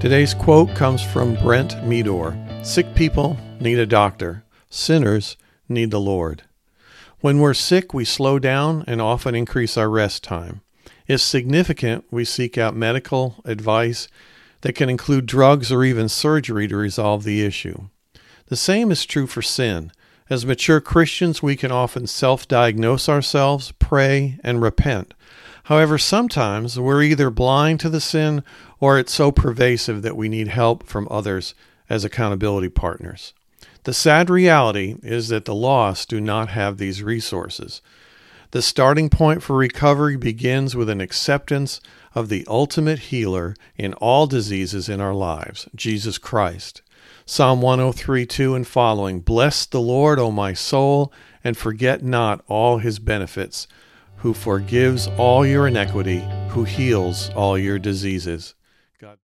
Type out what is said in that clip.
Today's quote comes from Brent Meador Sick people need a doctor, sinners need the Lord. When we're sick, we slow down and often increase our rest time. If significant, we seek out medical advice that can include drugs or even surgery to resolve the issue. The same is true for sin. As mature Christians, we can often self diagnose ourselves, pray, and repent. However, sometimes we're either blind to the sin or it's so pervasive that we need help from others as accountability partners. The sad reality is that the lost do not have these resources. The starting point for recovery begins with an acceptance of the ultimate healer in all diseases in our lives, Jesus Christ. Psalm 103 2 and following Bless the Lord, O my soul, and forget not all his benefits who forgives all your iniquity, who heals all your diseases. God